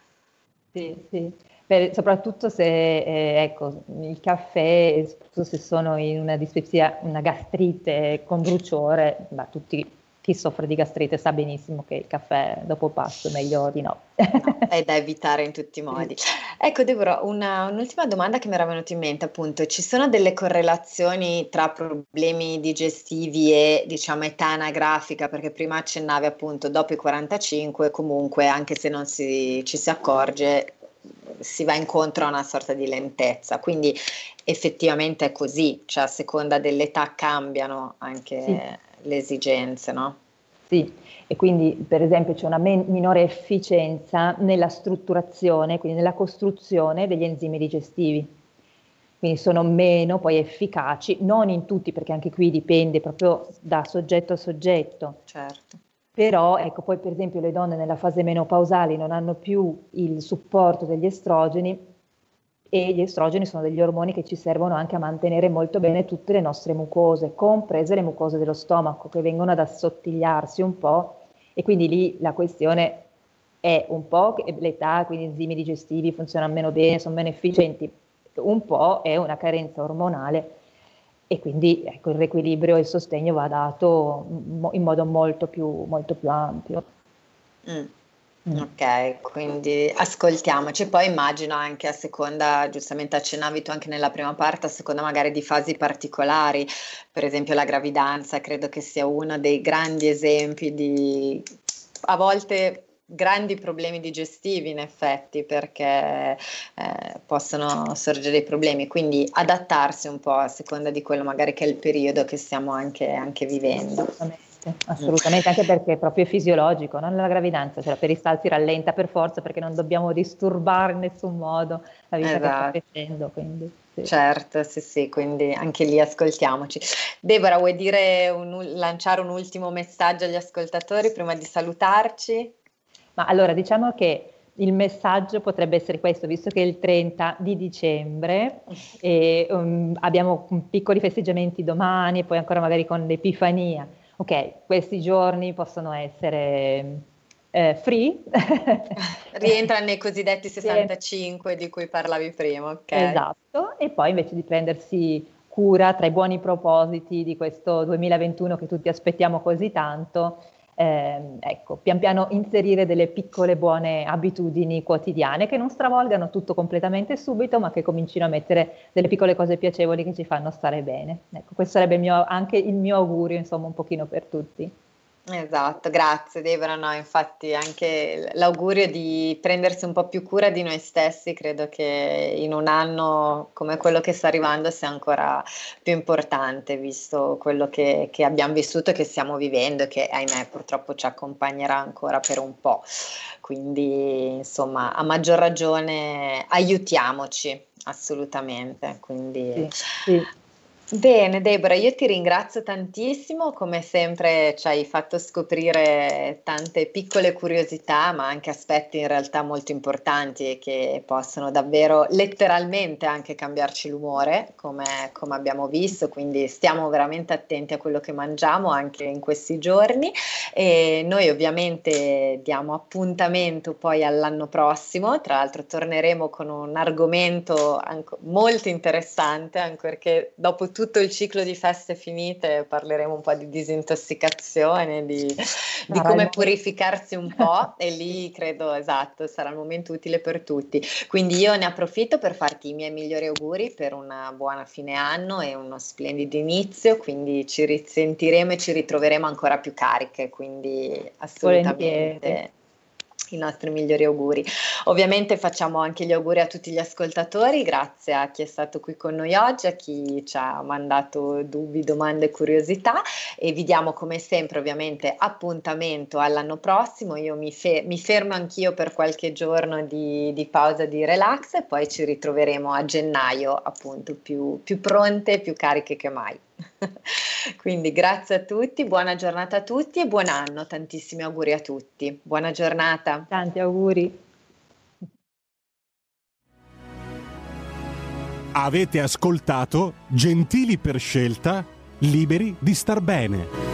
Sì, sì. Per, soprattutto se eh, ecco, il caffè, se sono in una dispepsia, una gastrite con bruciore, bah, tutti chi soffre di gastrite sa benissimo che il caffè dopo pasto è meglio di no. no è da evitare in tutti i modi. Ecco Deborah, una, un'ultima domanda che mi era venuta in mente appunto, ci sono delle correlazioni tra problemi digestivi e diciamo età anagrafica? Perché prima accennavi appunto dopo i 45 comunque anche se non si, ci si accorge si va incontro a una sorta di lentezza, quindi effettivamente è così, cioè a seconda dell'età cambiano anche... Sì le esigenze, no? Sì, e quindi per esempio c'è una men- minore efficienza nella strutturazione, quindi nella costruzione degli enzimi digestivi. Quindi sono meno poi efficaci, non in tutti, perché anche qui dipende proprio da soggetto a soggetto. Certo. Però, ecco, poi per esempio le donne nella fase menopausale non hanno più il supporto degli estrogeni e gli estrogeni sono degli ormoni che ci servono anche a mantenere molto bene tutte le nostre mucose, comprese le mucose dello stomaco, che vengono ad assottigliarsi un po' e quindi lì la questione è un po' che l'età, quindi enzimi digestivi funzionano meno bene, sono meno efficienti, un po' è una carenza ormonale e quindi ecco, il riequilibrio e il sostegno va dato in modo molto più, molto più ampio. Mm. Mm. Ok, quindi ascoltiamoci, poi immagino anche a seconda, giustamente accennavi tu anche nella prima parte, a seconda magari di fasi particolari, per esempio la gravidanza, credo che sia uno dei grandi esempi di a volte grandi problemi digestivi in effetti perché eh, possono sorgere dei problemi, quindi adattarsi un po' a seconda di quello magari che è il periodo che stiamo anche, anche vivendo. Assolutamente anche perché è proprio fisiologico, non la gravidanza, cioè la peristalsi rallenta per forza perché non dobbiamo disturbare in nessun modo la vita esatto. che sta facendo. Quindi, sì. Certo, sì, sì, quindi anche lì ascoltiamoci. Deborah, vuoi dire un, lanciare un ultimo messaggio agli ascoltatori prima di salutarci? Ma allora diciamo che il messaggio potrebbe essere questo, visto che è il 30 di dicembre (laughs) e um, abbiamo piccoli festeggiamenti domani e poi ancora magari con l'Epifania ok, questi giorni possono essere eh, free. (laughs) Rientra nei cosiddetti 65 di cui parlavi prima, ok? Esatto, e poi invece di prendersi cura tra i buoni propositi di questo 2021 che tutti aspettiamo così tanto, eh, ecco, pian piano inserire delle piccole buone abitudini quotidiane che non stravolgano tutto completamente subito, ma che comincino a mettere delle piccole cose piacevoli che ci fanno stare bene. Ecco, questo sarebbe il mio, anche il mio augurio, insomma, un pochino per tutti. Esatto, grazie Deborah. No, infatti anche l'augurio di prendersi un po' più cura di noi stessi credo che in un anno come quello che sta arrivando sia ancora più importante, visto quello che, che abbiamo vissuto e che stiamo vivendo e che ahimè purtroppo ci accompagnerà ancora per un po'. Quindi insomma, a maggior ragione aiutiamoci assolutamente. Quindi... Sì, sì Bene Deborah, io ti ringrazio tantissimo, come sempre ci hai fatto scoprire tante piccole curiosità, ma anche aspetti in realtà molto importanti e che possono davvero letteralmente anche cambiarci l'umore, come, come abbiamo visto, quindi stiamo veramente attenti a quello che mangiamo anche in questi giorni. E noi ovviamente diamo appuntamento poi all'anno prossimo, tra l'altro torneremo con un argomento molto interessante, anche perché dopo tutto tutto il ciclo di feste finite parleremo un po' di disintossicazione, di, di come purificarsi un po' e lì (laughs) credo esatto sarà il momento utile per tutti. Quindi io ne approfitto per farti i miei migliori auguri per una buona fine anno e uno splendido inizio, quindi ci risentiremo e ci ritroveremo ancora più cariche, quindi assolutamente. Volentieri i nostri migliori auguri. Ovviamente facciamo anche gli auguri a tutti gli ascoltatori, grazie a chi è stato qui con noi oggi, a chi ci ha mandato dubbi, domande e curiosità e vi diamo come sempre ovviamente appuntamento all'anno prossimo. Io mi, fe- mi fermo anch'io per qualche giorno di, di, pausa, di relax e poi ci ritroveremo a gennaio appunto più, più pronte, più cariche che mai. (laughs) Quindi grazie a tutti, buona giornata a tutti e buon anno, tantissimi auguri a tutti. Buona giornata. Tanti auguri. Avete ascoltato Gentili per scelta, liberi di star bene.